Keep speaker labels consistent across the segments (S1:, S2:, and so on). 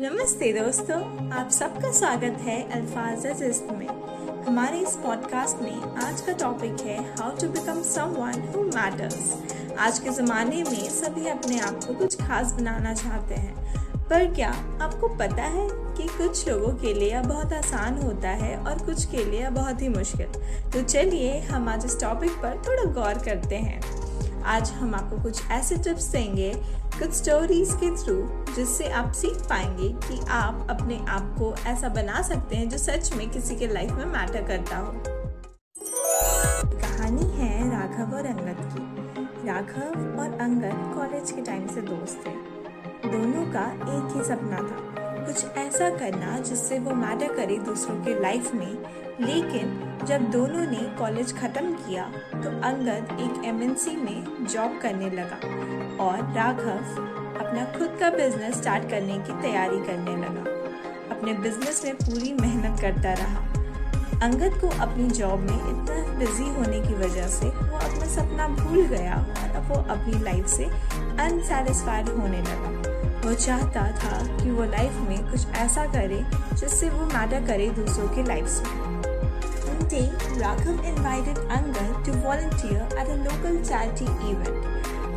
S1: नमस्ते दोस्तों, आप सबका स्वागत है अल्फाज में। हमारे इस पॉडकास्ट में आज का टॉपिक है how to become someone who matters आज के ज़माने में सभी अपने आप को कुछ खास बनाना चाहते हैं। पर क्या आपको पता है कि कुछ लोगों के लिए बहुत आसान होता है और कुछ के लिए बहुत ही मुश्किल? तो चलिए हम आज इस टॉपिक पर थोड़ा गौर करते हैं। आज हम आपको कुछ ऐसे टिप्स देंगे, कुछ स्टोरीज के थ्रू जिससे आप सीख पाएँगे कि आप अपने आप को ऐसा बना सकते हैं जो सच में किसी के लाइफ में मैटर करता हो। कहानी है राघव और अंगद की। राघव और अंगद कॉलेज के टाइम से दोस्त थे। दोनों का एक ही सपना था। कुछ ऐसा करना जिससे वो मैटर करे दूसरों के लाइफ में। लेकिन जब दोनों ने कॉलेज ख़त्म किया तो अंगद एक एमएनसी में जॉब करने लगा और राघव अपना खुद का बिज़नेस स्टार्ट करने की तैयारी करने लगा। अपने बिज़नेस में पूरी मेहनत करता रहा। अंगद को अपनी जॉब में इतना बिज़ी होने की वजह से वो अपना सपना भूल गया और वो अपनी लाइफ से अनसेटिस्फाइड होने लगा। वो चाहता था कि वो लाइफ में कुछ ऐसा करे जिससे वो मैटर करे दूसरों के लाइफ में। Day, Raghav invited Angad to volunteer at a local charity event.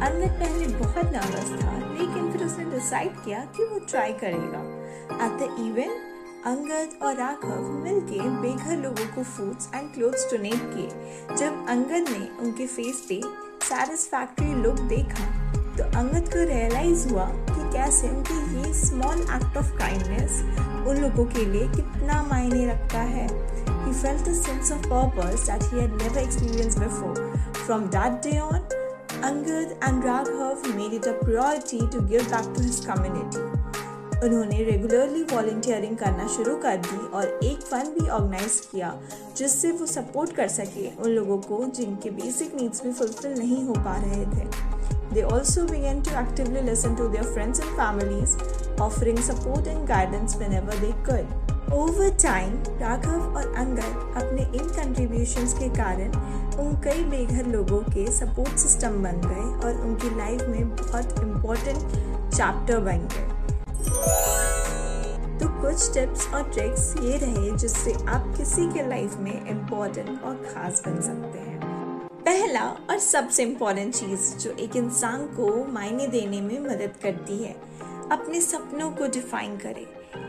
S1: Angad पहले बहुत नर्वस था लेकिन फिर उसने डिसाइड किया कि वो ट्राई करेगा। और मिलके बेघर लोगों को फूड्स एंड क्लोथ्स डोनेट किए। जब अंगद ने उनके फेस पे सेटिस्फैक्ट्री लुक देखा तो अंगद को रियलाइज़ हुआ कैसे उनकी ये स्मॉल एक्ट ऑफ़ काइंडनेस उन लोगों के लिए कितना मायने रखता है felt a sense of purpose that he had never experienced before. From that day on, Angad and Raghav made it a priority to give back to his community. उन्होंने regularly volunteering करना शुरू कर दी और एक फंड भी organise किया जिससे वो सपोर्ट कर सके उन लोगों को जिनके बेसिक नीड्स भी फुलफिल नहीं हो पा रहे थे They also began to actively listen to their friends and families, offering support and guidance whenever they could. Over time, Raghav और अंगद अपने इन कंट्रीब्यूशंस के कारण उन कई बेघर लोगों के सपोर्ट सिस्टम बन गए और उनकी लाइफ में बहुत इम्पोर्टेंट चैप्टर बन गए तो कुछ टिप्स और ट्रिक्स ये रहे जिससे आप किसी के लाइफ में इम्पोर्टेंट और ख़ास बन सकते हैं पहला और सबसे इम्पोर्टेंट चीज़ जो एक इंसान को मायने देने में मदद करती है, अपने सपनों को डिफाइन करें।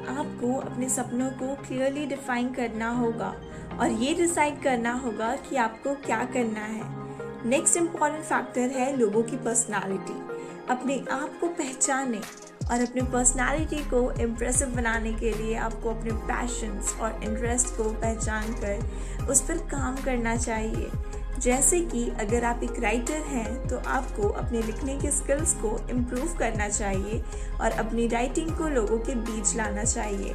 S1: आपको अपने सपनों को क्लियरली डिफाइन करना होगा और ये डिसाइड करना होगा कि आपको क्या करना है। नेक्स्ट इंपॉर्टेंट फैक्टर है लोगों की पर्सनालिटी अपने आप को पहचाने और अपने पर्सनालिटी को इम्प्रेसिव बनाने के लिए आपको अपने पैशंस और इंटरेस्ट को पहचान कर उस पर काम करना चाहिए। जैसे कि अगर आप एक राइटर हैं तो आपको अपने लिखने के स्किल्स को इम्प्रूव करना चाहिए और अपनी राइटिंग को लोगों के बीच लाना चाहिए।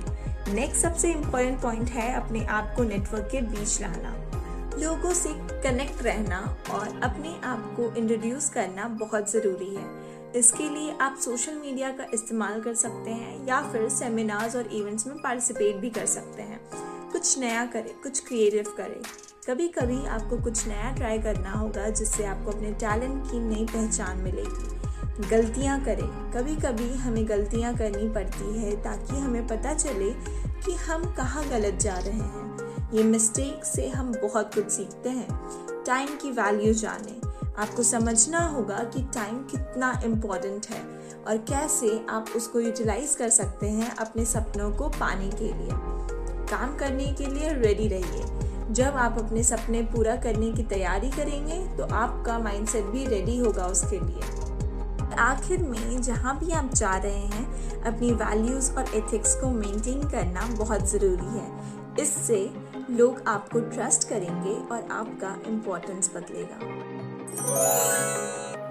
S1: नेक्स्ट सबसे इम्पोर्टेंट पॉइंट है अपने आप को नेटवर्क के बीच लाना। लोगों से कनेक्ट रहना और अपने आप को इंट्रोड्यूस करना बहुत ज़रूरी है। इसके लिए आप सोशल मीडिया का इस्तेमाल कर सकते हैं या फिर सेमिनार्स और इवेंट्स में पार्टिसिपेट भी कर सकते हैं। कुछ नया करें, कुछ क्रिएटिव करें। कभी कभी आपको कुछ नया ट्राई करना होगा जिससे आपको अपने टैलेंट की नई पहचान मिलेगी। गलतियाँ करें। कभी कभी हमें गलतियाँ करनी पड़ती है ताकि हमें पता चले कि हम कहाँ गलत जा रहे हैं। ये मिस्टेक से हम बहुत कुछ सीखते हैं। टाइम की वैल्यू जाने। आपको समझना होगा कि टाइम कितना इंपॉर्टेंट है और कैसे आप उसको यूटिलाइज कर सकते हैं अपने सपनों को पाने के लिए। काम करने के लिए रेडी रहिए। जब आप अपने सपने पूरा करने की तैयारी करेंगे तो आपका माइंडसेट भी रेडी होगा उसके लिए। आखिर में जहाँ भी आप जा रहे हैं, अपनी वैल्यूज़ और एथिक्स को मेंटेन करना बहुत ज़रूरी है। इससे लोग आपको ट्रस्ट करेंगे और आपका इम्पोर्टेंस बदलेगा।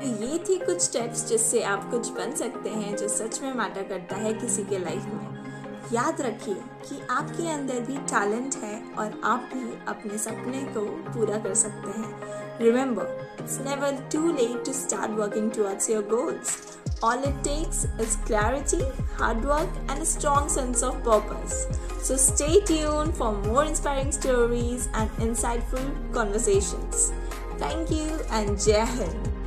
S1: ये थी कुछ स्टेप्स जिससे आप कुछ बन सकते हैं जो सच में मैटर करता है किसी के लाइफ में। याद रखिए कि आपके अंदर भी टैलेंट है और आप भी अपने सपने को पूरा कर सकते हैं। Remember never too late to start working towards your goals all it takes is clarity hard work and strong sense of purpose so stay tune for more inspiring stories and insightful conversations thank you and Jai Hind